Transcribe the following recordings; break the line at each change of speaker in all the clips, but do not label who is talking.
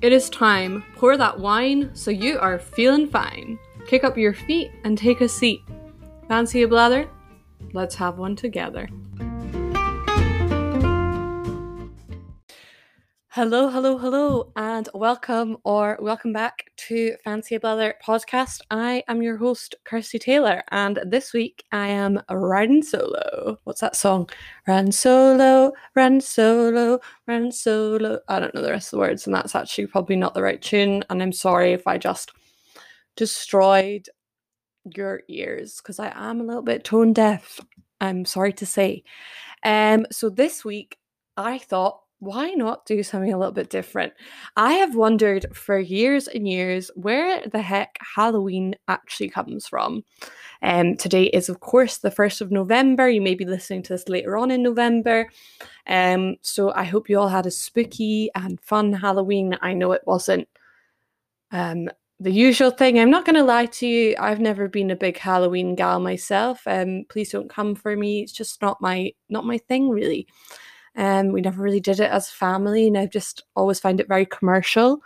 It is time. Pour that wine so you are feeling fine. Kick up your feet and take a seat. Fancy a blather? Let's have one together. Hello, hello, hello, and welcome or welcome back to Fancy a Blather podcast. I am your host, Kirsty Taylor, and this week I am riding solo. What's that song? Run solo, run solo, run solo. I don't know the rest of the words, and that's actually probably not the right tune. And I'm sorry if I just destroyed your ears because I am a little bit tone deaf. I'm sorry to say. Um, so this week I thought why not do something a little bit different? I have wondered for years and years where the heck Halloween actually comes from. Um, today is, of course, the 1st of November. You may be listening to this later on in November. Um, so I hope you all had a spooky and fun Halloween. I know it wasn't um, the usual thing. I'm not going to lie to you. I've never been a big Halloween gal myself. Um, please don't come for me. It's just not my not my thing, really. Um, we never really did it as a family, and I've just always find it very commercial.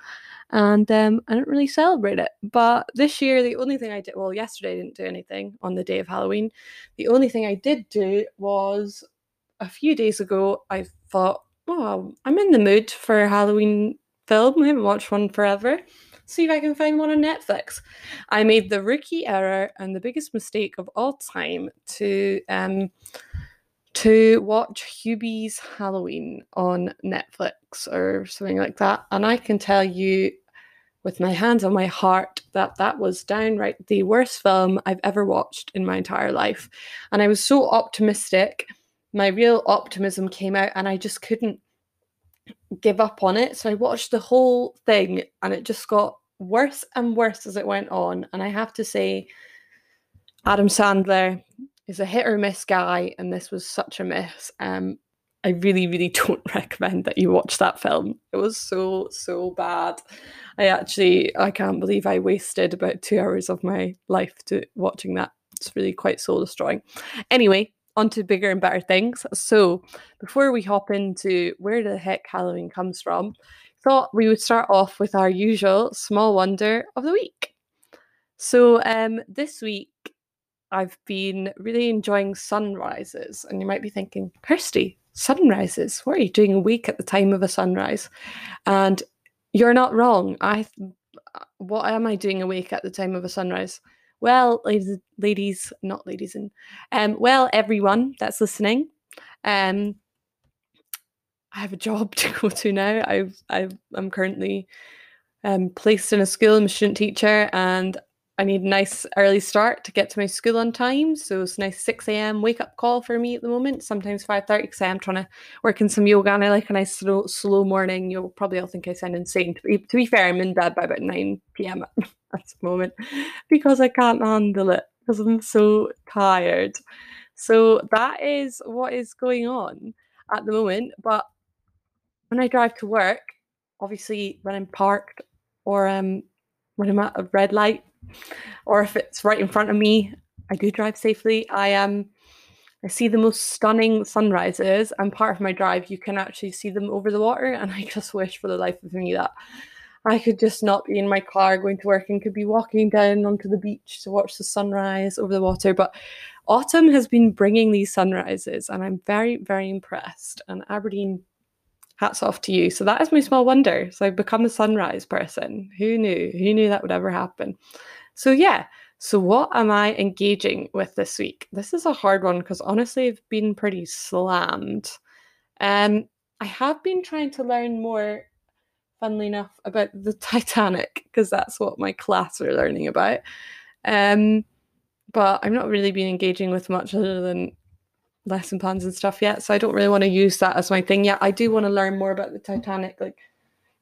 And um, I don't really celebrate it. But this year, the only thing I did, well, yesterday I didn't do anything on the day of Halloween. The only thing I did do was a few days ago, I thought, oh, I'm in the mood for a Halloween film. I haven't watched one forever. See if I can find one on Netflix. I made the rookie error and the biggest mistake of all time to um, to watch Hubie's Halloween on Netflix or something like that. And I can tell you with my hands on my heart that that was downright the worst film I've ever watched in my entire life. And I was so optimistic. My real optimism came out and I just couldn't give up on it. So I watched the whole thing and it just got worse and worse as it went on. And I have to say, Adam Sandler is a hit or miss guy, and this was such a miss. Um, I really, really don't recommend that you watch that film. It was so, so bad. I actually, I can't believe I wasted about two hours of my life to watching that. It's really quite soul destroying. Anyway, on to bigger and better things. So, before we hop into where the heck Halloween comes from, thought we would start off with our usual small wonder of the week. So, um, this week I've been really enjoying sunrises. And you might be thinking, Kirsty, sunrises? What are you doing awake at the time of a sunrise? And you're not wrong. I what am I doing awake at the time of a sunrise? Well, ladies, ladies, not ladies, and um, well, everyone that's listening, um, I have a job to go to now. I've, I've I'm currently um, placed in a school. I'm a student teacher, and I need a nice early start to get to my school on time. So it's a nice 6 a.m. wake up call for me at the moment, sometimes 5.30 because I am trying to work in some yoga and I like a nice slow, slow morning. You'll probably all think I sound insane. To be, to be fair, I'm in bed by about 9 p.m. at the moment because I can't handle it because I'm so tired. So that is what is going on at the moment. But when I drive to work, obviously when I'm parked or um, when I'm at a red light, or if it's right in front of me, I do drive safely. I am. Um, I see the most stunning sunrises, and part of my drive, you can actually see them over the water. And I just wish for the life of me that I could just not be in my car going to work and could be walking down onto the beach to watch the sunrise over the water. But autumn has been bringing these sunrises, and I'm very, very impressed. And Aberdeen, hats off to you. So that is my small wonder. So I've become a sunrise person. Who knew? Who knew that would ever happen? So, yeah. So, what am I engaging with this week? This is a hard one because honestly, I've been pretty slammed. Um, I have been trying to learn more, funnily enough, about the Titanic because that's what my class are learning about. Um, but I'm not really been engaging with much other than lesson plans and stuff yet. So I don't really want to use that as my thing yet. I do want to learn more about the Titanic, like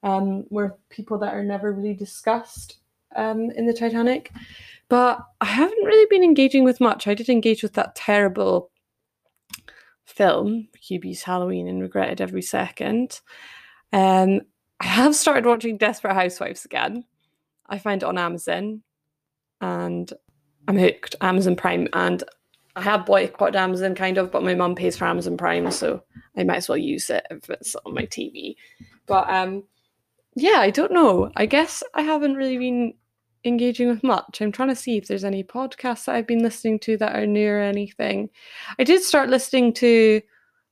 um, where people that are never really discussed um, in the Titanic. But I haven't really been engaging with much. I did engage with that terrible film, Hubie's Halloween, and regretted every second. Um, I have started watching Desperate Housewives again. I find it on Amazon, and I'm hooked. Amazon Prime, and I have boycotted Amazon kind of, but my mum pays for Amazon Prime, so I might as well use it if it's on my TV. But um, yeah, I don't know. I guess I haven't really been engaging with much. I'm trying to see if there's any podcasts that I've been listening to that are new or anything. I did start listening to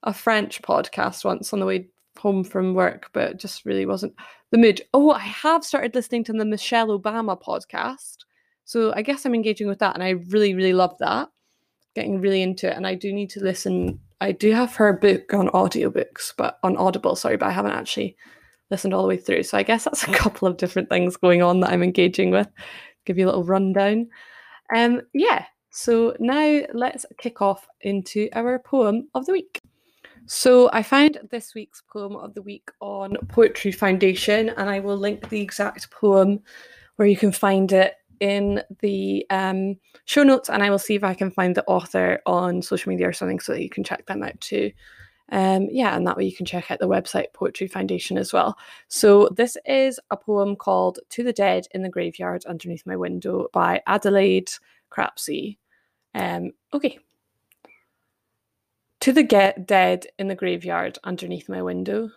a French podcast once on the way home from work, but just really wasn't the mood. Oh, I have started listening to the Michelle Obama podcast. So I guess I'm engaging with that and I really, really love that. Getting really into it. And I do need to listen. I do have her book on audiobooks, but on Audible, sorry, but I haven't actually listened all the way through. So I guess that's a couple of different things going on that I'm engaging with. Give you a little rundown. Um, yeah, so now let's kick off into our poem of the week. So I found this week's poem of the week on Poetry Foundation, and I will link the exact poem where you can find it in the um, show notes, and I will see if I can find the author on social media or something so that you can check them out too. Um, yeah, and that way you can check out the website Poetry Foundation as well. So this is a poem called To the Dead in the Graveyard Underneath My Window by Adelaide Crapsey. Um, okay. To the get dead in the graveyard underneath my window.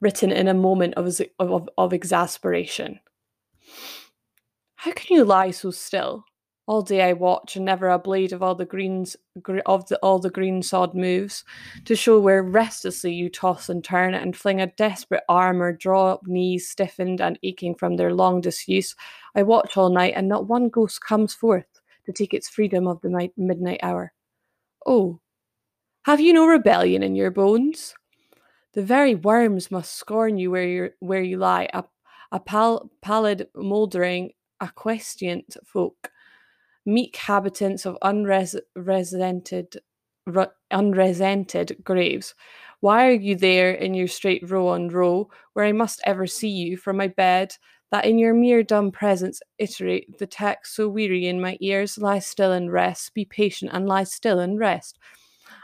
Written in a moment of, of, of exasperation. How can you lie so still? All day I watch, and never a blade of all the greens of the, all the green sod moves, to show where restlessly you toss and turn and fling a desperate arm or draw up knees stiffened and aching from their long disuse. I watch all night, and not one ghost comes forth to take its freedom of the midnight hour. Oh, have you no rebellion in your bones? The very worms must scorn you where you where you lie, a, a pal, pallid, mouldering, acquiescent folk meek habitants of unresented, unresented graves. Why are you there in your straight row on row, where I must ever see you from my bed, that in your mere dumb presence iterate the text so weary in my ears? Lie still and rest, be patient and lie still and rest.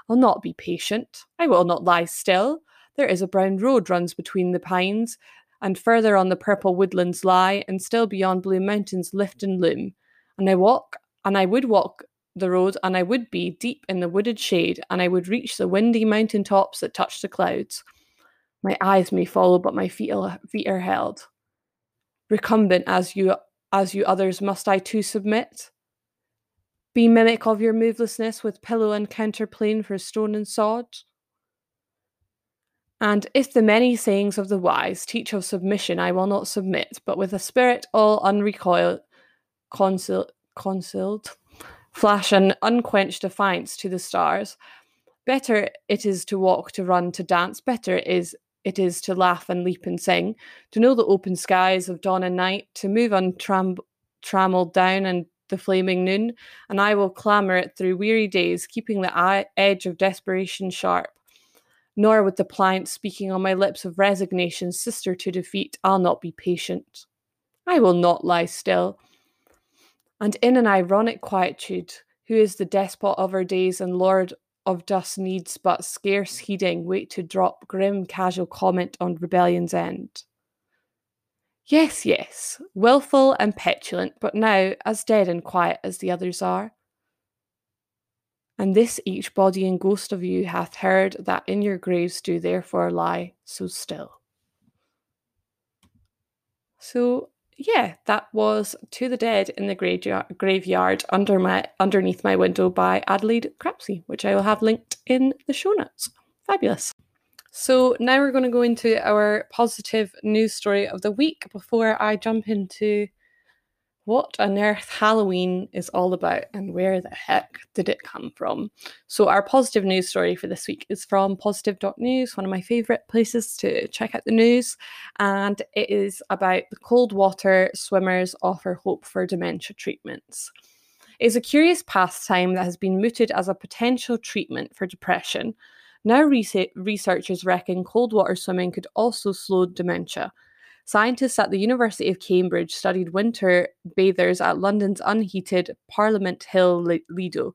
I'll not be patient, I will not lie still. There is a brown road runs between the pines, and further on the purple woodlands lie, and still beyond blue mountains lift and loom. And I walk and I would walk the road and I would be deep in the wooded shade and I would reach the windy mountain tops that touch the clouds. My eyes may follow, but my feet are, feet are held. Recumbent as you as you others must I too submit? Be mimic of your movelessness with pillow and counterplane for stone and sod? And if the many sayings of the wise teach of submission, I will not submit, but with a spirit all unrecoiled, concealed, flash an unquenched defiance to the stars. Better it is to walk, to run, to dance. Better is it is to laugh and leap and sing, to know the open skies of dawn and night, to move untrammeled down and the flaming noon, and I will clamour it through weary days, keeping the edge of desperation sharp. Nor with the pliant speaking on my lips of resignation, sister to defeat, I'll not be patient. I will not lie still and in an ironic quietude, who is the despot of our days and lord of dust needs but scarce heeding wait to drop grim casual comment on rebellion's end. Yes, yes, wilful and petulant, but now as dead and quiet as the others are. And this each body and ghost of you hath heard that in your graves do therefore lie so still. So yeah, that was To the Dead in the Graveyard under my underneath my window by Adelaide Crapsey, which I will have linked in the show notes. Fabulous. So now we're going to go into our positive news story of the week before I jump into what on earth Halloween is all about and where the heck did it come from. So, our positive news story for this week is from positive.news, one of my favourite places to check out the news. And it is about the cold water swimmers offer hope for dementia treatments. It is a curious pastime that has been mooted as a potential treatment for depression. Now, researchers reckon cold water swimming could also slow dementia. Scientists at the University of Cambridge studied winter bathers at London's unheated Parliament Hill Lido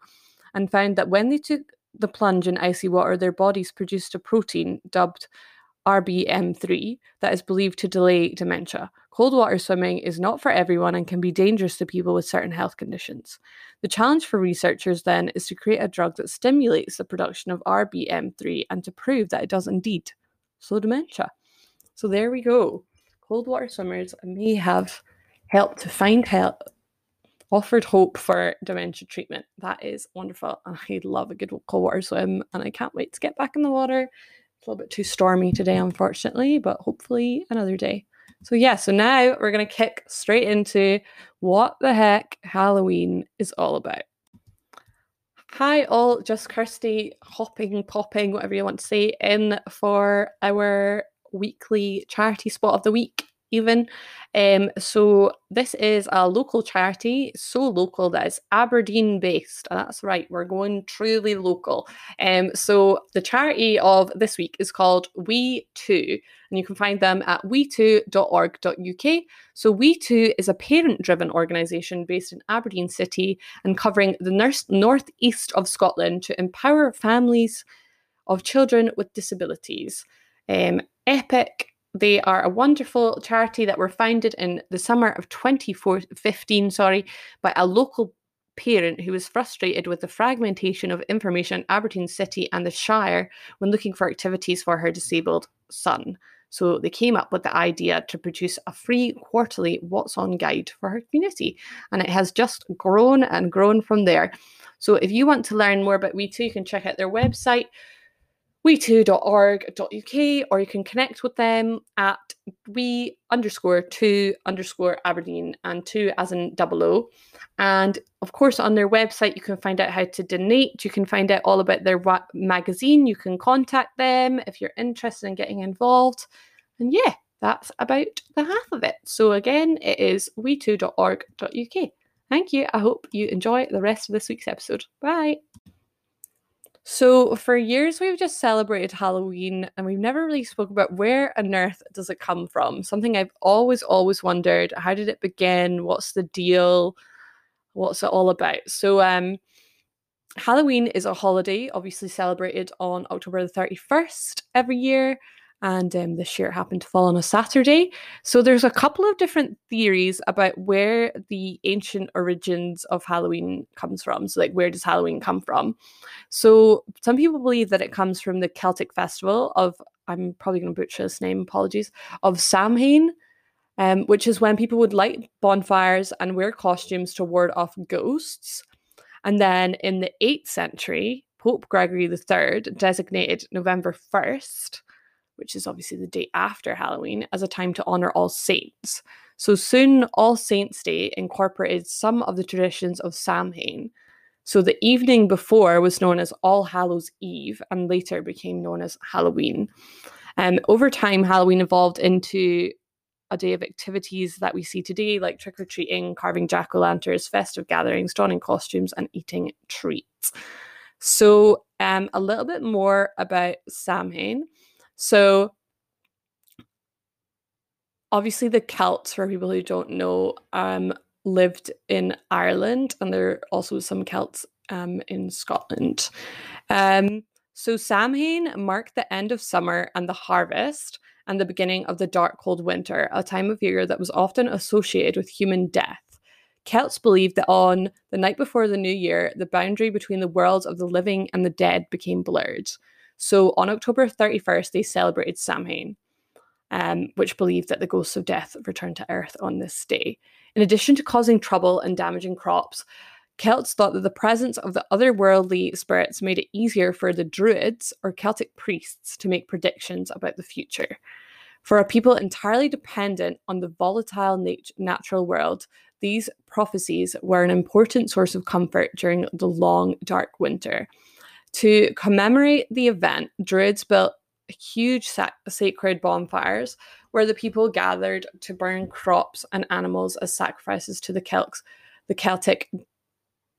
and found that when they took the plunge in icy water, their bodies produced a protein dubbed RBM3 that is believed to delay dementia. Cold water swimming is not for everyone and can be dangerous to people with certain health conditions. The challenge for researchers then is to create a drug that stimulates the production of RBM3 and to prove that it does indeed slow dementia. So there we go. Cold water swimmers may have helped to find help, offered hope for dementia treatment. That is wonderful. I love a good cold water swim and I can't wait to get back in the water. It's a little bit too stormy today, unfortunately, but hopefully another day. So, yeah, so now we're going to kick straight into what the heck Halloween is all about. Hi, all, just Kirsty hopping, popping, whatever you want to say, in for our weekly charity spot of the week even. Um, so this is a local charity, so local that it's Aberdeen based. That's right, we're going truly local. Um, so the charity of this week is called We Too, and you can find them at wetoo.org.uk. So We Too is a parent-driven organisation based in Aberdeen City and covering the north northeast of Scotland to empower families of children with disabilities. Um, epic they are a wonderful charity that were founded in the summer of 2015, sorry, by a local parent who was frustrated with the fragmentation of information in Aberdeen City and the Shire when looking for activities for her disabled son. So they came up with the idea to produce a free quarterly What's On guide for her community. And it has just grown and grown from there. So if you want to learn more about We Too, you can check out their website, wetoo.org.uk or you can connect with them at we underscore two underscore Aberdeen and two as in double O. And of course, on their website, you can find out how to donate. You can find out all about their wa- magazine. You can contact them if you're interested in getting involved. And yeah, that's about the half of it. So again, it is wetoo.org.uk. Thank you. I hope you enjoy the rest of this week's episode. Bye. So for years we've just celebrated Halloween and we've never really spoke about where on earth does it come from? Something I've always always wondered, how did it begin? What's the deal? What's it all about? So um Halloween is a holiday obviously celebrated on October the 31st every year and um, this year it happened to fall on a Saturday. So there's a couple of different theories about where the ancient origins of Halloween comes from. So like where does Halloween come from? So some people believe that it comes from the Celtic festival of I'm probably going to butcher this name, apologies, of Samhain. Um, which is when people would light bonfires and wear costumes to ward off ghosts. And then in the 8th century, Pope Gregory III designated November 1st which is obviously the day after Halloween, as a time to honour all saints. So soon, All Saints' Day incorporated some of the traditions of Samhain. So the evening before was known as All Hallows Eve and later became known as Halloween. And um, over time, Halloween evolved into a day of activities that we see today, like trick or treating, carving jack o' lanterns, festive gatherings, donning costumes, and eating treats. So, um, a little bit more about Samhain. So, obviously, the Celts, for people who don't know, um, lived in Ireland, and there are also some Celts um, in Scotland. Um, so, Samhain marked the end of summer and the harvest, and the beginning of the dark, cold winter, a time of year that was often associated with human death. Celts believed that on the night before the new year, the boundary between the worlds of the living and the dead became blurred. So on October 31st, they celebrated Samhain, um, which believed that the ghosts of death returned to Earth on this day. In addition to causing trouble and damaging crops, Celts thought that the presence of the otherworldly spirits made it easier for the Druids or Celtic priests to make predictions about the future. For a people entirely dependent on the volatile nat- natural world, these prophecies were an important source of comfort during the long, dark winter. To commemorate the event, Druids built huge sacred bonfires where the people gathered to burn crops and animals as sacrifices to the Celts, the Celtic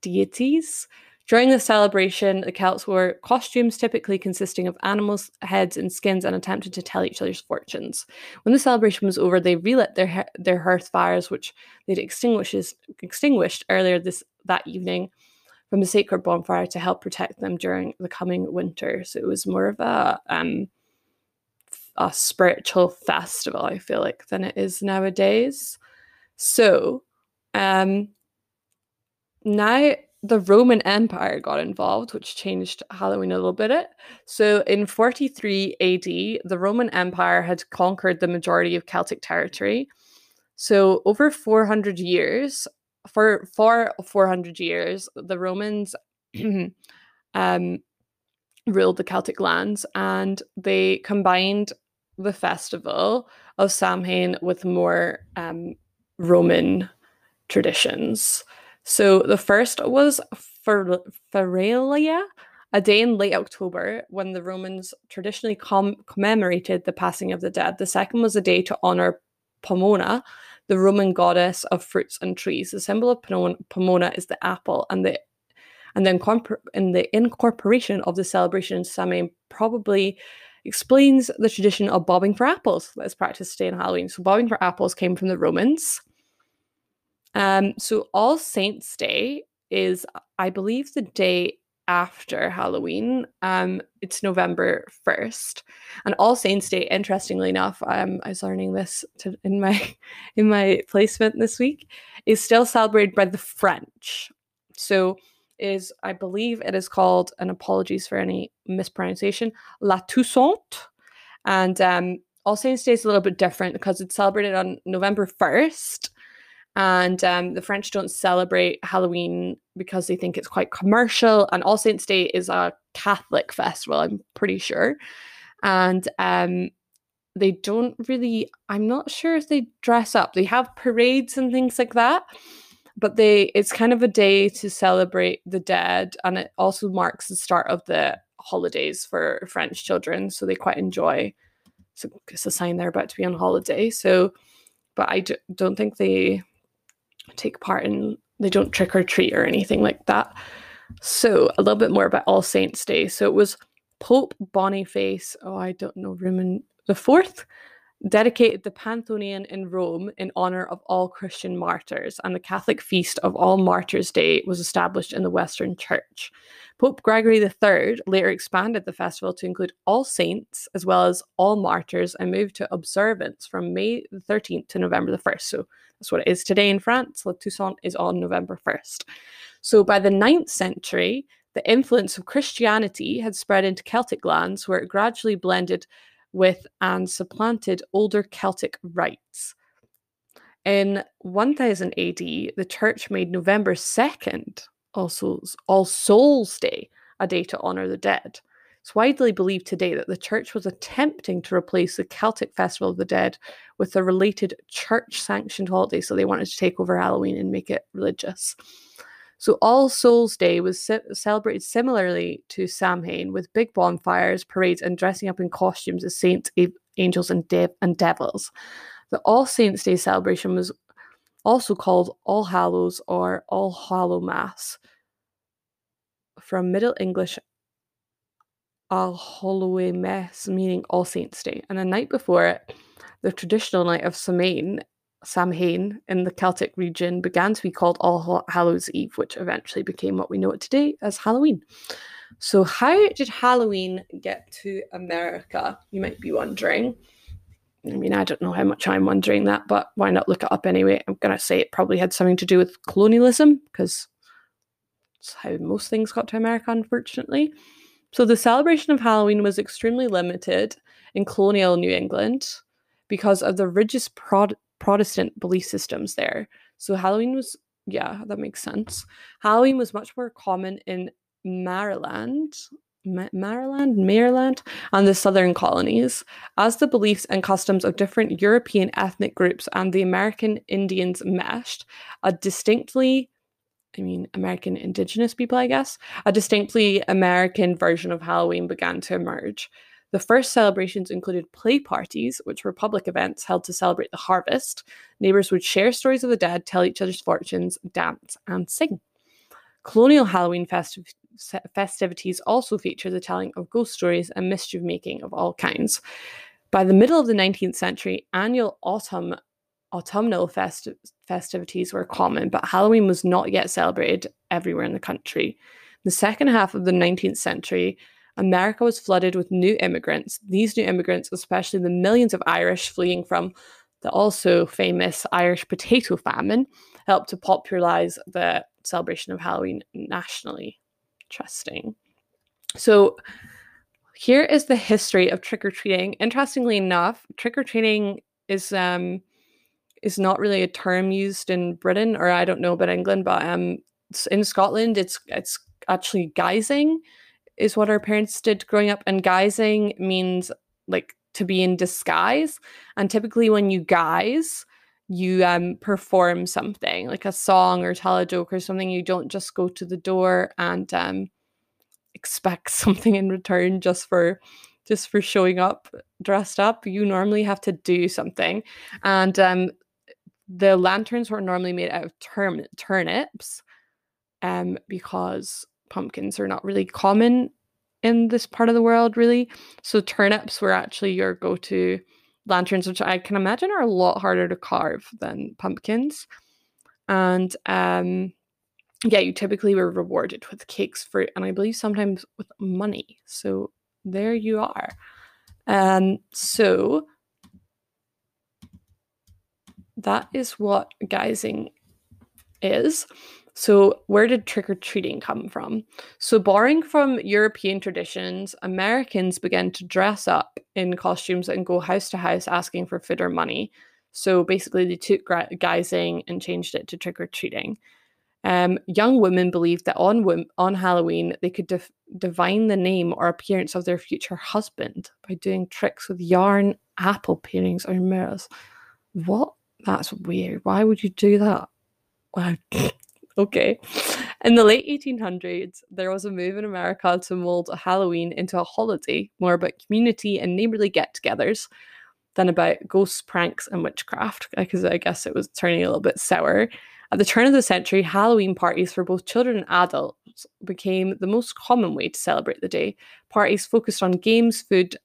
deities. During the celebration, the Celts wore costumes typically consisting of animals' heads and skins and attempted to tell each other's fortunes. When the celebration was over, they relit their their hearth fires, which they'd extinguished, extinguished earlier this that evening, from the sacred bonfire to help protect them during the coming winter. So it was more of a um, a spiritual festival, I feel like, than it is nowadays. So um, now the Roman Empire got involved, which changed Halloween a little bit. So in 43 AD, the Roman Empire had conquered the majority of Celtic territory. So over 400 years, for for 400 years, the Romans um, ruled the Celtic lands, and they combined the festival of Samhain with more um, Roman traditions. So the first was Feralia, a day in late October when the Romans traditionally com- commemorated the passing of the dead. The second was a day to honor Pomona, the Roman goddess of fruits and trees. The symbol of Pomona is the apple, and the and then in the incorporation of the celebration in Samhain probably explains the tradition of bobbing for apples that is practiced today on Halloween. So bobbing for apples came from the Romans. Um, so All Saints Day is, I believe, the day after Halloween. Um, it's November 1st. And All Saints Day, interestingly enough, um, I was learning this to, in my in my placement this week, is still celebrated by the French. So is, I believe it is called, and apologies for any mispronunciation, La Toussaint. And um, All Saints Day is a little bit different because it's celebrated on November 1st. And um, the French don't celebrate Halloween because they think it's quite commercial. And All Saints Day is a Catholic festival, I'm pretty sure. And um, they don't really, I'm not sure if they dress up. They have parades and things like that but they it's kind of a day to celebrate the dead and it also marks the start of the holidays for french children so they quite enjoy it's a sign they're about to be on holiday so but I d- don't think they take part in they don't trick or treat or anything like that so a little bit more about all saints day so it was pope boniface oh i don't know roman the fourth dedicated the Pantheon in Rome in honor of all Christian martyrs, and the Catholic feast of All Martyrs' Day was established in the Western Church. Pope Gregory III later expanded the festival to include all saints as well as all martyrs and moved to observance from May the 13th to November the 1st. So that's what it is today in France. La Toussaint is on November 1st. So by the 9th century, the influence of Christianity had spread into Celtic lands where it gradually blended with and supplanted older Celtic rites. In 1000 AD, the church made November 2nd, also All Souls Day, a day to honour the dead. It's widely believed today that the church was attempting to replace the Celtic Festival of the Dead with a related church sanctioned holiday, so they wanted to take over Halloween and make it religious. So All Souls Day was ce- celebrated similarly to Samhain with big bonfires, parades, and dressing up in costumes as saints, angels, and, de- and devils. The All Saints Day celebration was also called All Hallows or All Hallow Mass from Middle English All Hallow Mass, meaning All Saints Day. And the night before it, the traditional night of Samhain Samhain in the Celtic region began to be called All Hallows Eve, which eventually became what we know it today as Halloween. So, how did Halloween get to America? You might be wondering. I mean, I don't know how much I'm wondering that, but why not look it up anyway? I'm going to say it probably had something to do with colonialism because it's how most things got to America, unfortunately. So, the celebration of Halloween was extremely limited in colonial New England because of the religious prod- Protestant belief systems there. So Halloween was, yeah, that makes sense. Halloween was much more common in Maryland, Maryland, Maryland, and the southern colonies, as the beliefs and customs of different European ethnic groups and the American Indians meshed, a distinctly I mean, American indigenous people, I guess, a distinctly American version of Halloween began to emerge. The first celebrations included play parties, which were public events held to celebrate the harvest. Neighbors would share stories of the dead, tell each other's fortunes, dance, and sing. Colonial Halloween festiv- festivities also feature the telling of ghost stories and mischief making of all kinds. By the middle of the 19th century, annual autumn autumnal festi- festivities were common, but Halloween was not yet celebrated everywhere in the country. In The second half of the 19th century, America was flooded with new immigrants. These new immigrants, especially the millions of Irish fleeing from the also famous Irish potato famine, helped to popularize the celebration of Halloween nationally. Interesting. So, here is the history of trick or treating. Interestingly enough, trick or treating is um is not really a term used in Britain or I don't know about England, but um in Scotland it's it's actually guising is what our parents did growing up and guising means like to be in disguise and typically when you guise you um perform something like a song or tell a joke or something you don't just go to the door and um expect something in return just for just for showing up dressed up. You normally have to do something and um the lanterns were normally made out of turnips um because pumpkins are not really common in this part of the world really so turnips were actually your go-to lanterns which i can imagine are a lot harder to carve than pumpkins and um yeah, you typically were rewarded with cakes, fruit, and I believe sometimes with money. So there you are. Um, so that is what guising is. So, where did trick or treating come from? So, borrowing from European traditions, Americans began to dress up in costumes and go house to house asking for food or money. So, basically, they took guising and changed it to trick or treating. Um, young women believed that on on Halloween they could def- divine the name or appearance of their future husband by doing tricks with yarn, apple paintings, or mirrors. What? That's weird. Why would you do that? Wow. okay. In the late 1800s, there was a move in America to mold Halloween into a holiday more about community and neighborly get togethers than about ghosts, pranks, and witchcraft, because I guess it was turning a little bit sour. At the turn of the century, Halloween parties for both children and adults became the most common way to celebrate the day. Parties focused on games, food,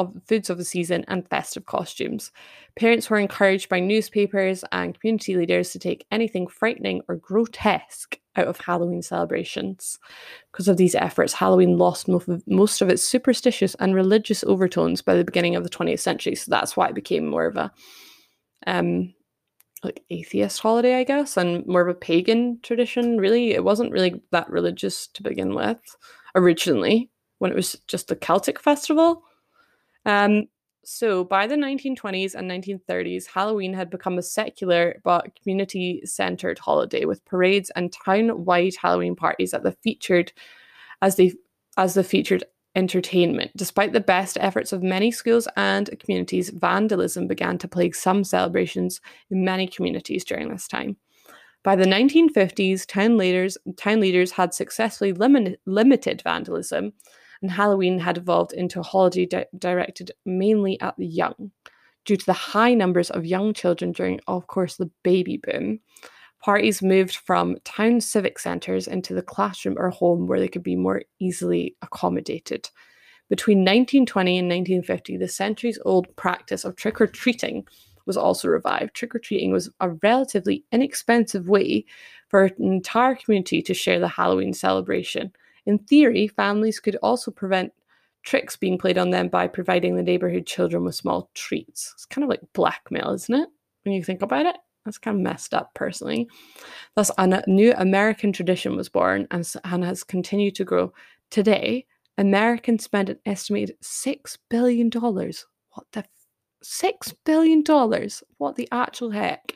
of foods of the season and festive costumes. Parents were encouraged by newspapers and community leaders to take anything frightening or grotesque out of Halloween celebrations. Because of these efforts, Halloween lost most of its superstitious and religious overtones by the beginning of the 20th century. So that's why it became more of a um, like atheist holiday, I guess, and more of a pagan tradition. Really, it wasn't really that religious to begin with originally when it was just a Celtic festival. Um, so by the 1920s and 1930s, Halloween had become a secular but community-centered holiday with parades and town-wide Halloween parties that the featured as they as the featured entertainment. Despite the best efforts of many schools and communities, vandalism began to plague some celebrations in many communities during this time. By the 1950s, town leaders, town leaders had successfully limit, limited vandalism, and Halloween had evolved into a holiday di- directed mainly at the young. Due to the high numbers of young children during, of course, the baby boom, parties moved from town civic centres into the classroom or home where they could be more easily accommodated. Between 1920 and 1950, the centuries old practice of trick or treating was also revived. Trick or treating was a relatively inexpensive way for an entire community to share the Halloween celebration. In theory, families could also prevent tricks being played on them by providing the neighborhood children with small treats. It's kind of like blackmail, isn't it? When you think about it? That's kind of messed up, personally. Thus, a new American tradition was born and, has continued to grow. Today, Americans spend an estimated $6 billion. What the? F- $6 billion? What the actual heck?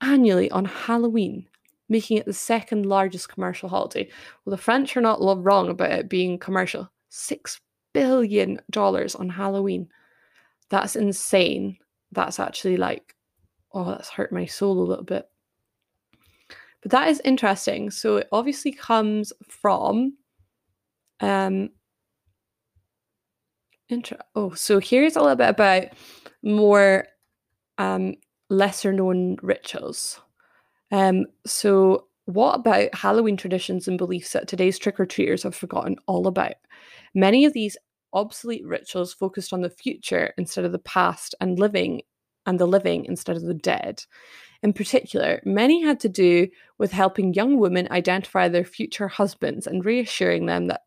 Annually on Halloween, making it the second largest commercial holiday. Well, the French are not wrong about it being commercial. $6 billion on Halloween. That's insane. That's actually like oh, that's hurt my soul a little bit. But that is interesting. So it obviously comes from um intro oh so here's a little bit about more um lesser known rituals. Um so what about Halloween traditions and beliefs that today's trick-or-treaters have forgotten all about? Many of these obsolete rituals focused on the future instead of the past and living and the living instead of the dead. In particular, many had to do with helping young women identify their future husbands and reassuring them that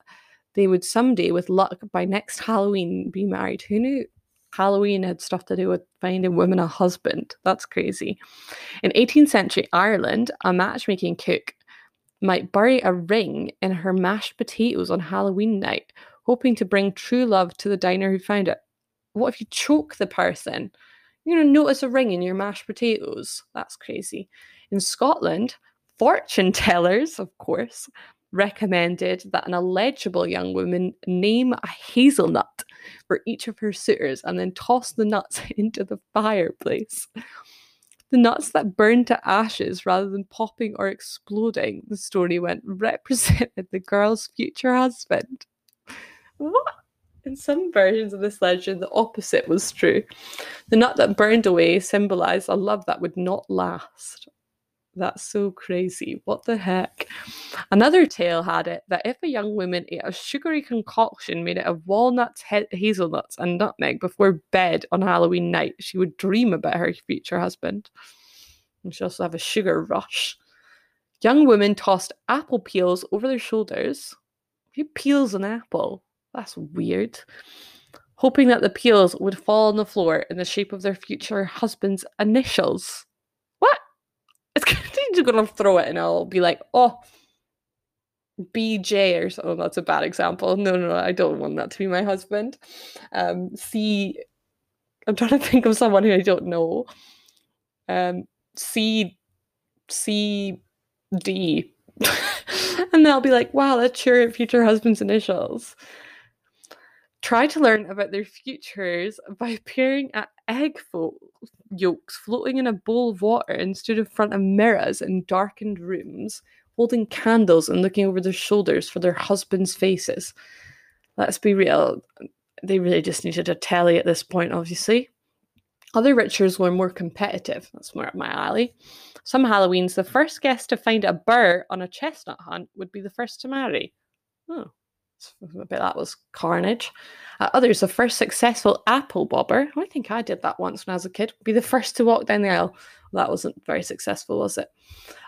they would someday, with luck, by next Halloween be married. Who knew Halloween had stuff to do with finding women a husband? That's crazy. In 18th century Ireland, a matchmaking cook might bury a ring in her mashed potatoes on Halloween night, hoping to bring true love to the diner who found it. What if you choke the person? You're going to notice a ring in your mashed potatoes. That's crazy. In Scotland, fortune tellers, of course, recommended that an eligible young woman name a hazelnut for each of her suitors and then toss the nuts into the fireplace. The nuts that burned to ashes rather than popping or exploding, the story went, represented the girl's future husband. What? In some versions of this legend, the opposite was true. The nut that burned away symbolized a love that would not last. That's so crazy. What the heck? Another tale had it that if a young woman ate a sugary concoction made out of walnuts, ha- hazelnuts, and nutmeg before bed on Halloween night, she would dream about her future husband. And she also have a sugar rush. Young women tossed apple peels over their shoulders. Who peels an apple? That's weird. Hoping that the peels would fall on the floor in the shape of their future husband's initials. Just gonna throw it and I'll be like, oh, BJ or something. That's a bad example. No, no, no, I don't want that to be my husband. Um, C. I'm trying to think of someone who I don't know. Um, C. C. D. and they'll be like, wow, that's your future husband's initials. Try to learn about their futures by peering at egg fo- yolks floating in a bowl of water and stood in front of mirrors in darkened rooms, holding candles and looking over their shoulders for their husbands' faces. Let's be real, they really just needed a telly at this point, obviously. Other rituals were more competitive. That's more up my alley. Some Halloweens, the first guest to find a burr on a chestnut hunt would be the first to marry. Oh, I that was carnage. Uh, others, the first successful apple bobber, I think I did that once when I was a kid, be the first to walk down the aisle. Well, that wasn't very successful, was it?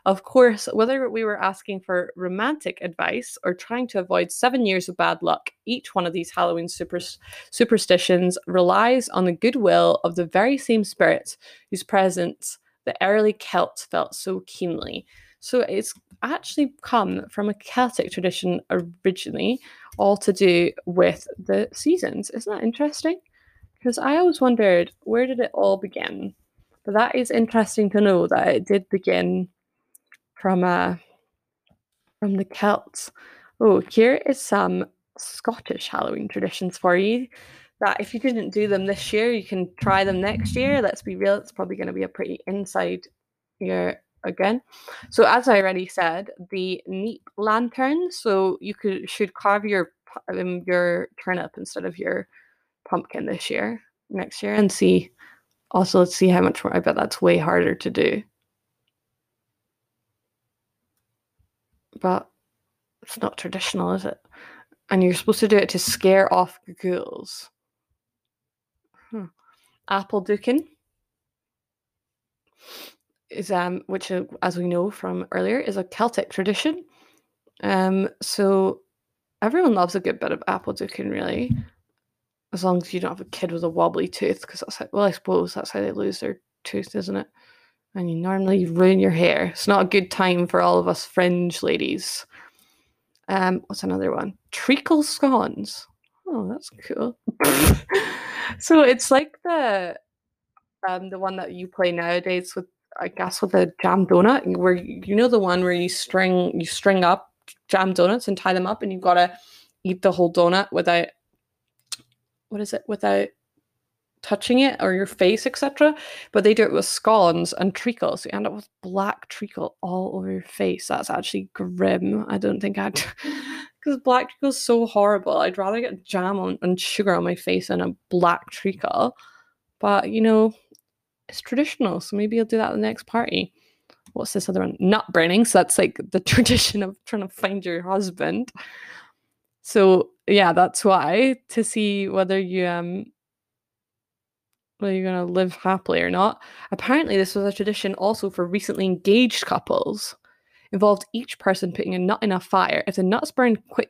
Of course, whether we were asking for romantic advice or trying to avoid seven years of bad luck, each one of these Halloween super- superstitions relies on the goodwill of the very same spirits whose presence the early Celts felt so keenly. So it's actually come from a Celtic tradition originally, all to do with the seasons. Isn't that interesting? Because I always wondered where did it all begin? But that is interesting to know that it did begin from uh, from the Celts. Oh, here is some Scottish Halloween traditions for you. That if you didn't do them this year, you can try them next year. Let's be real, it's probably going to be a pretty inside year again. So as I already said, the neep lantern. So you could should carve your um, your turnip instead of your pumpkin this year, next year, and see. Also, let's see how much more. I bet that's way harder to do. But it's not traditional, is it? And you're supposed to do it to scare off ghouls. Hmm. Apple dooking is um which uh, as we know from earlier is a Celtic tradition. Um so everyone loves a good bit of apple dooking really. As long as you don't have a kid with a wobbly tooth, because that's how, well, I suppose that's how they lose their tooth, isn't it? And you normally ruin your hair. It's not a good time for all of us fringe ladies. Um, what's another one? Treacle scones. Oh, that's cool. so it's like the um the one that you play nowadays with I guess with a jam donut where you know the one where you string you string up jam donuts and tie them up and you've got to eat the whole donut without what is it without touching it or your face etc but they do it with scones and treacle so you end up with black treacle all over your face. That's actually grim. I don't think i'd because black treacle is so horrible. I'd rather get jam on, and sugar on my face than a black treacle. But you know it's traditional, so maybe you'll do that at the next party. What's this other one? Nut burning. So that's like the tradition of trying to find your husband. So yeah, that's why to see whether you um whether you're gonna live happily or not. Apparently, this was a tradition also for recently engaged couples. Involved each person putting a nut in a fire. If the nuts burned quick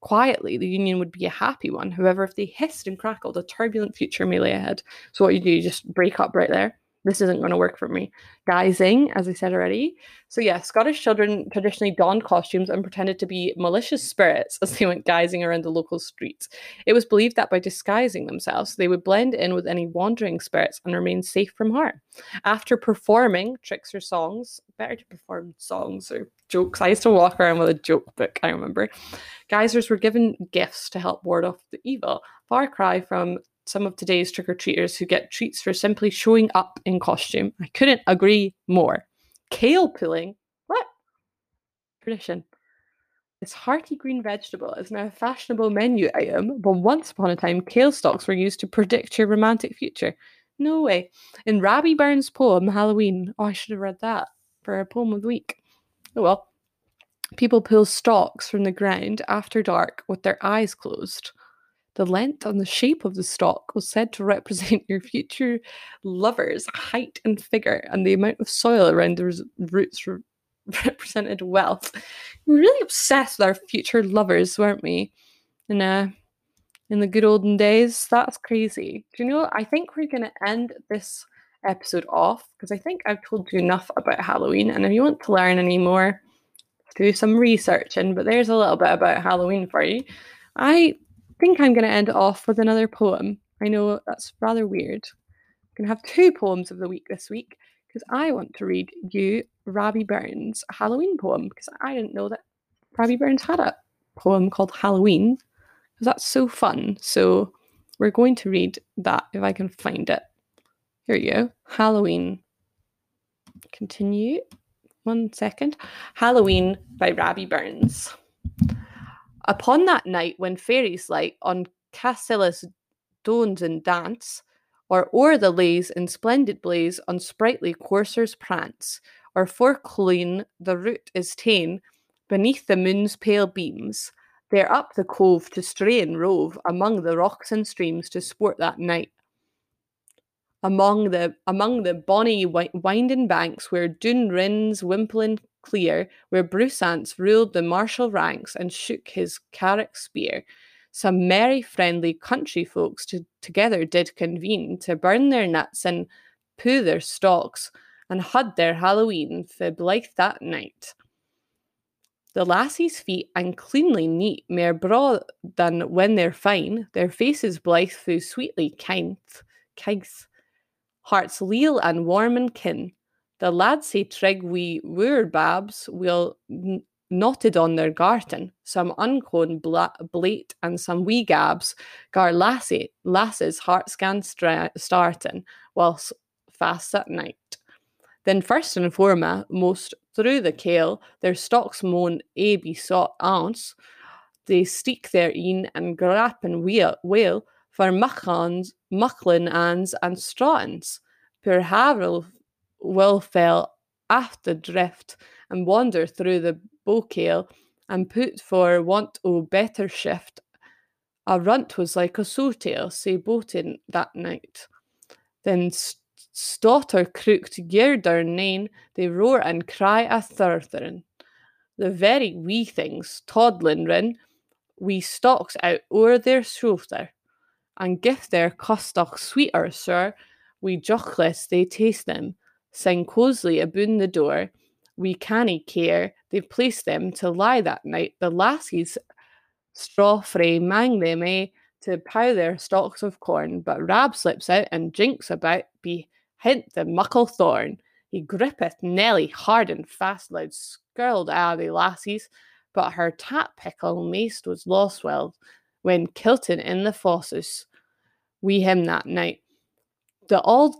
quietly, the union would be a happy one. However, if they hissed and crackled, a turbulent future may lay ahead. So what you do, you just break up right there. This isn't going to work for me. Guising, as I said already. So, yeah, Scottish children traditionally donned costumes and pretended to be malicious spirits as they went guising around the local streets. It was believed that by disguising themselves, they would blend in with any wandering spirits and remain safe from harm. After performing tricks or songs, better to perform songs or jokes. I used to walk around with a joke book, I remember. Guisers were given gifts to help ward off the evil. Far cry from some of today's trick or treaters who get treats for simply showing up in costume. I couldn't agree more. Kale pulling? What? Tradition. This hearty green vegetable is now a fashionable menu item, but once upon a time, kale stalks were used to predict your romantic future. No way. In Rabbie Burns' poem, Halloween, oh, I should have read that for a poem of the week. Oh well. People pull stalks from the ground after dark with their eyes closed. The length and the shape of the stalk was said to represent your future lover's height and figure, and the amount of soil around the roots re- represented wealth. We were really obsessed with our future lovers, weren't we? In uh, in the good olden days, that's crazy. Do you know? I think we're gonna end this episode off because I think I've told you enough about Halloween, and if you want to learn any more, do some researching. But there's a little bit about Halloween for you. I think I'm going to end off with another poem. I know that's rather weird. I'm going to have two poems of the week this week because I want to read you Robbie Burns' Halloween poem because I didn't know that Robbie Burns had a poem called Halloween because that's so fun. So we're going to read that if I can find it. Here you go. Halloween. Continue. One second. Halloween by Robbie Burns. Upon that night when fairies light on Cassillis dones and dance, or o'er the lays in splendid blaze on sprightly coursers prance, or for clean the route is ta'en beneath the moon's pale beams, there up the cove to stray and rove among the rocks and streams to sport that night. Among the among the bonny winding banks where Doon rins wimpling clear, where Bruce ruled the martial ranks and shook his Carrick spear. Some merry, friendly country folks to, together did convene to burn their nuts and poo their stalks and hud their Halloween for Blythe that night. The lassies' feet and cleanly neat, mair braw than when they're fine, their faces blithe fu sweetly kind, kigs, hearts leal and warm and kin, the lads say trig we were babs will knotted on their garten, some uncone bla- blate and some wee gabs, gar lassie, lasses heart scan stra- startin, whilst fast at night. Then first and foremost, through the kale, their stocks moan a be sought ounce, they steek their een and grap and wheel, for mucklins, mucklin ans and straughtons. Per havel will fell aft the drift and wander through the bowkale and put for want o better shift. A runt was like a sowtail, say boating that night. Then stotter crooked gearder nane, they roar and cry a thurtherin. The very wee things, toddlin rin, wee stalks out o'er their shoulder, and give their costoch sweeter, sir, we jockless they taste them, Sing cosily aboon the door. We canny care they've placed them to lie that night. The lassies straw fray mang them eh to pow their stalks of corn, but Rab slips out and jinks about be hint the muckle thorn. He grippeth Nelly hard and fast, loud skirled a the lassies, but her tap pickle maist was lost well when kilted in the fosses. We him that night. The old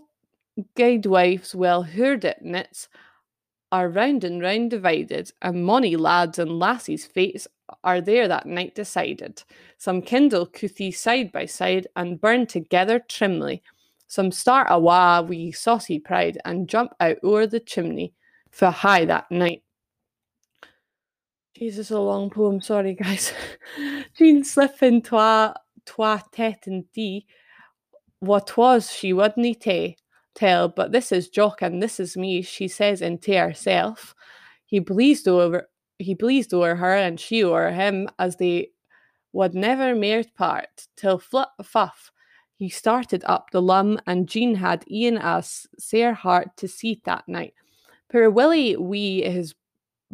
guidwives well heard it nits are round and round divided, and mony lads and lassies' fates are there that night decided. Some kindle couthie side by side and burn together trimly. Some start awa wi saucy pride and jump out o'er the chimney for high that night. Jesus, a long poem, sorry guys. Jean slippin twa twa tet and dee. What was she wouldn't tay tell, but this is Jock and this is me, she says into herself. He bleezed over he bleezed o'er her and she o'er him as they would never mere part, till flut fuff he started up the lum, and Jean had Ian a sair heart to see that night. Poor Willie, wee his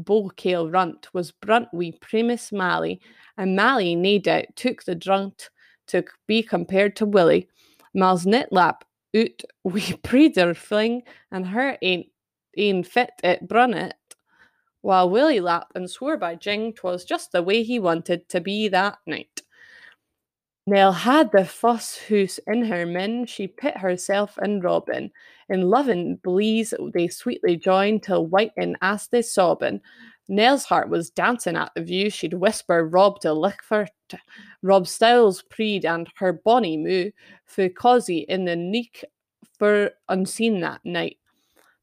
bowkale runt, was brunt wee Primus Mally, and Mally, nae doubt, took the drunt to be compared to Willie. Mal's nitlap out wi' Preder fling, and her ain't ain fit it brunnet, while Willie lapped and swore by Jing 'twas just the way he wanted to be that night. Nell had the fuss hoose in her min, she pit herself and Robin. In loving blees they sweetly joined till white in asked they sobbin'. Nell's heart was dancing at the view, she'd whisper Rob to lick for t- Rob Styles preed and her bonny moo, fu cosy in the neek for unseen that night.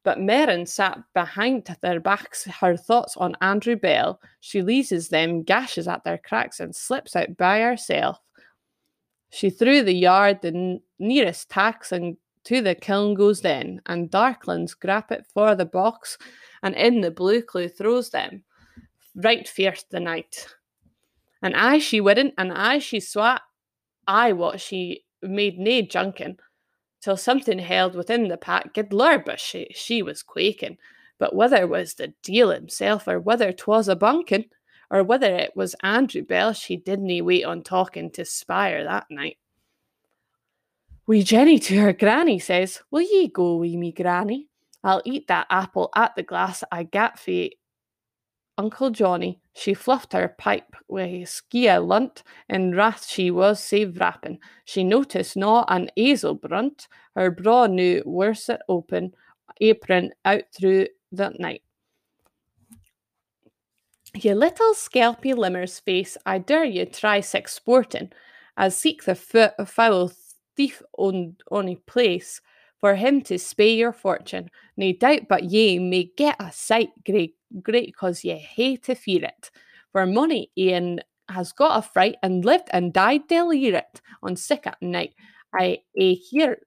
But Merrin sat behind their backs, her thoughts on Andrew Bell. She leases them, gashes at their cracks, and slips out by herself. She threw the yard the nearest tax and to the kiln goes then, and Darklands grap it for the box, and in the blue clue throws them. Right fierce the night. And aye she wouldn't, and aye she swat, aye what she made nae junkin, till something held within the pack gid lur, but she, she was quaking. But whether was the deal himself, or whether 'twas a bunkin, or whether it was Andrew Bell she didn't wait on talking to spire that night. Wee Jenny to her granny says, Will ye go wee me granny? I'll eat that apple at the glass I gat fi Uncle Johnny. She fluffed her pipe wi' a skia lunt, and wrath she was sae wrappin'. She noticed not an azel brunt, her braw new worset open apron out through the night. Ye little scalpy limmer's face, I dare ye try sex sportin', as seek the f- foul thief on ony place for him to spay your fortune. Nae doubt but ye may get a sight great, great cause ye hae to fear it. For money Ian has got a fright and lived and died it on sick at night. I a hear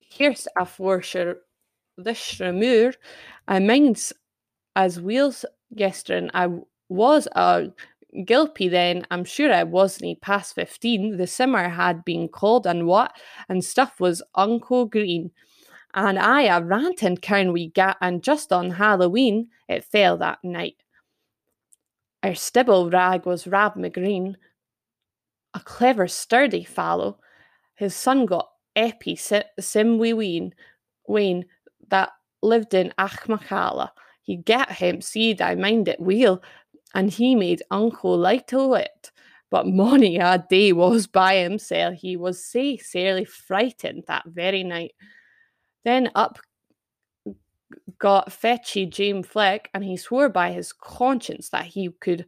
here's a forsher this remoor, I minds as wheels yesterday I was a gilpy then. I'm sure I wasn't past 15. The simmer had been cold and what, and stuff was unco green. And I a rantin' cairn we gat, and just on Halloween it fell that night. Our stibble rag was Rab McGreen, a clever, sturdy fallow. His son got Eppie sim wee ween, Wayne that lived in Achmacalla. He get him seed, I mind it weel, and he made uncle o' it. But mony a day was by himself, he was sae sairly frightened that very night. Then up got fetchy James Fleck, and he swore by his conscience that he could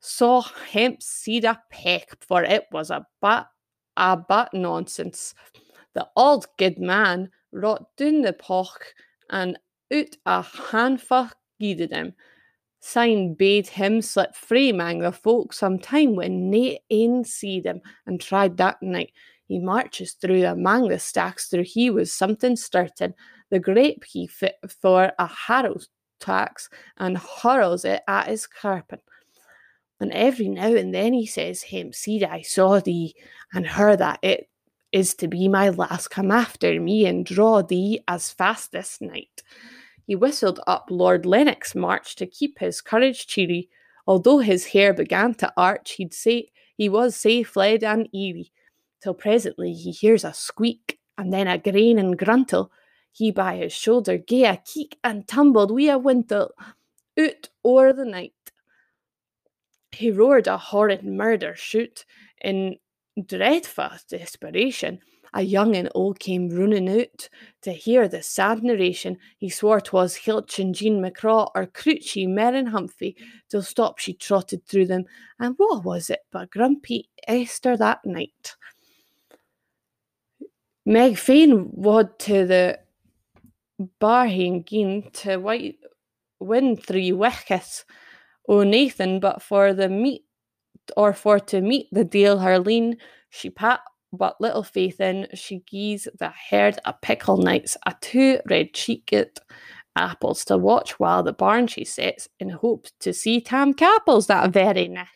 saw hemp seed a peck, for it was a but a but nonsense. The old good man rot down the poch and out a handfu gieded him. Syne bade him slip free mang the folk some time when nae ane seed him, and tried that night. He marches through amang the stacks through he was something certain. The grape he fit for a harrow tax and hurls it at his carpet. And every now and then he says him, Seed I saw thee, and heard that it is to be my last. Come after me and draw thee as fast this night. He whistled up Lord Lennox march to keep his courage cheery. Although his hair began to arch, he'd say he was sae fled and eerie, till presently he hears a squeak, and then a grain and gruntle. He by his shoulder gae a keek and tumbled wi' a wintle out o'er the night. He roared a horrid murder shoot in dreadful desperation. A young and old came running out to hear the sad narration. He swore 'twas Hilchin Jean Macraw or Cruchy Merrin Humphrey, till stop she trotted through them. And what was it but grumpy Esther that night? Meg fain wad to the barhing gin to white win three wickets o Nathan, but for the meat or for to meet the deal Harleen, she pat but little faith in, she gies the herd a pickle nights, a two red cheeked apples to watch while the barn she sets in hopes to see Tam Capples that very night.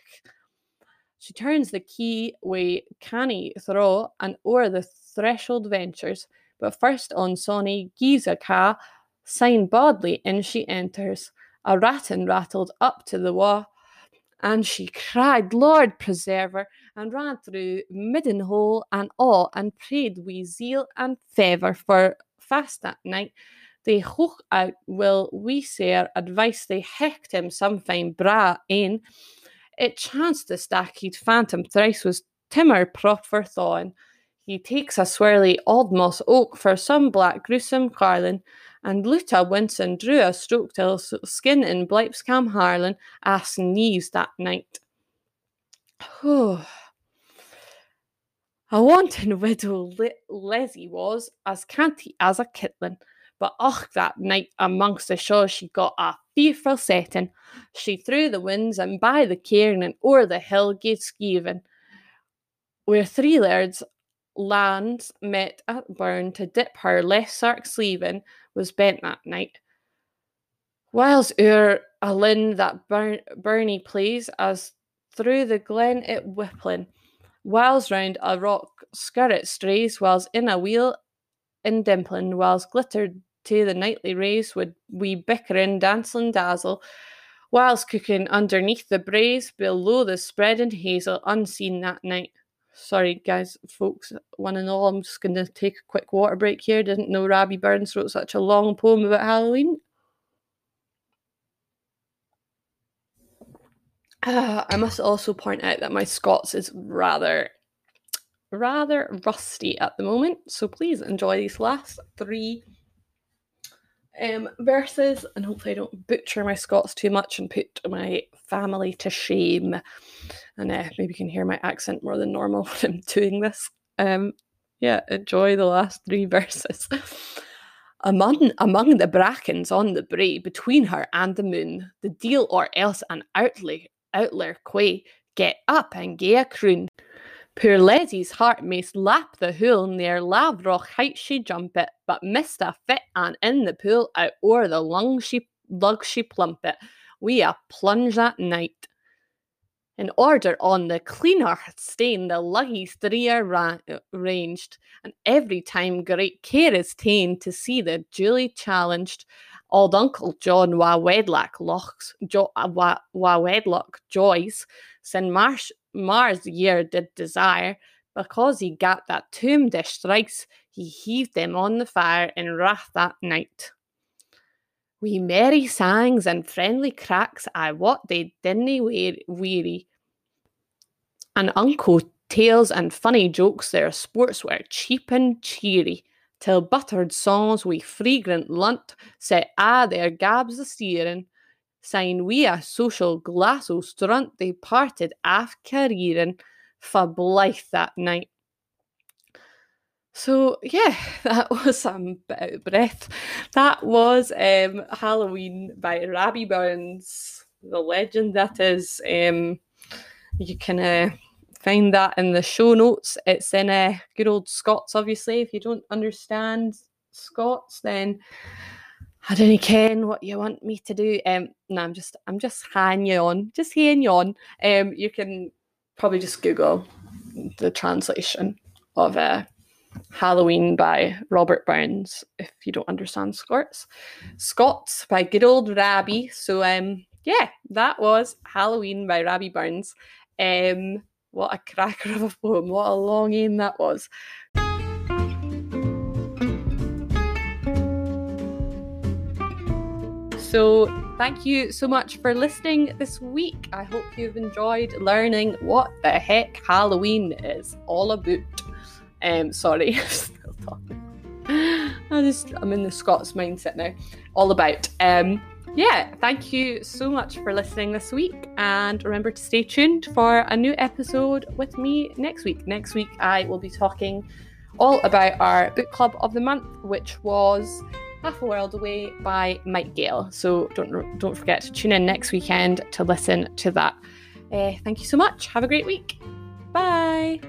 She turns the key wi' canny throw and o'er the threshold ventures, but first on Sonny Giza Ka, sign bodily in she enters. A rattan rattled up to the wa, and she cried, Lord preserve her, and ran through midden hole and all, and prayed wi' zeal and fervour for fast that night. They hook out will we say advice they hecht him some fine bra in. It chanced the stackhead phantom thrice was timmer prop for thawing. He takes a swirly old moss oak for some black gruesome carlin, and Luta Winson drew a stroke till skin in Blipescam Harlan ass knees that night. A wanton widow Le- Leslie was as canty as a kitlin, but och, that night amongst the shaws she got a fearful setting. She threw the winds and by the cairn and o'er the hill gaed skeevin, where three lairds lands met at burn to dip her left sark sleeve in was bent that night. Whiles o'er a lin that burn, Bernie plays as through the glen it whippling, whiles round a rock skirret strays, whiles in a wheel in dimpling, whiles glittered to the nightly rays would we bickering dancing dazzle, whilst cooking underneath the braes below the spreading hazel unseen that night. Sorry, guys, folks, one and all, I'm just going to take a quick water break here. Didn't know Rabbie Burns wrote such a long poem about Halloween. Uh, I must also point out that my Scots is rather, rather rusty at the moment. So please enjoy these last three um, verses, and hopefully I don't butcher my Scots too much and put my family to shame. And uh, maybe you can hear my accent more than normal when I'm doing this. Um, yeah, enjoy the last three verses. among, among the brackens on the brae, between her and the moon, the deal or else an outlay, outler quay, get up and gae a croon. Poor Leslie's heart maist lap the hool near Lavrock height she jumpet, but missed a fit and in the pool out o'er the lung she lug she plumpet. We a plunge that night. In order on the cleaner stain the luggies three are ra- ranged, and every time great care is ta'en to see the duly challenged. Old Uncle John wa wedlock locks jo- wa, wa wedlock joys, send Marsh Mars year did desire, because he got that tomb dish thrice, he heaved them on the fire in wrath that night. We merry sangs and friendly cracks, I wot they didn't weary. And uncle tales and funny jokes, their sports were cheap and cheery, till buttered songs wi' fragrant lunt set a their gabs a steering. Syne we a social glass o strunt they parted af careeren fa Blythe that night. So yeah, that was some bit out of breath. That was um, Halloween by Rabbie Burns, the legend that is. Um, you can uh, find that in the show notes. It's in uh, good old Scots, obviously. If you don't understand Scots, then I don't ken what you want me to do. Um, no, I'm just I'm just hanging on, just hanging on. Um, you can probably just Google the translation of uh, Halloween by Robert Burns if you don't understand Scots. Scots by good old Rabbie. So um, yeah, that was Halloween by Rabbie Burns. Um, what a cracker of a poem! What a long aim that was. So, thank you so much for listening this week. I hope you've enjoyed learning what the heck Halloween is all about. Um, sorry, I'm still talking. I just I'm in the Scots mindset now. All about. Um, yeah, thank you so much for listening this week, and remember to stay tuned for a new episode with me next week. Next week, I will be talking all about our book club of the month, which was Half a World Away by Mike Gayle. So don't don't forget to tune in next weekend to listen to that. Uh, thank you so much. Have a great week. Bye.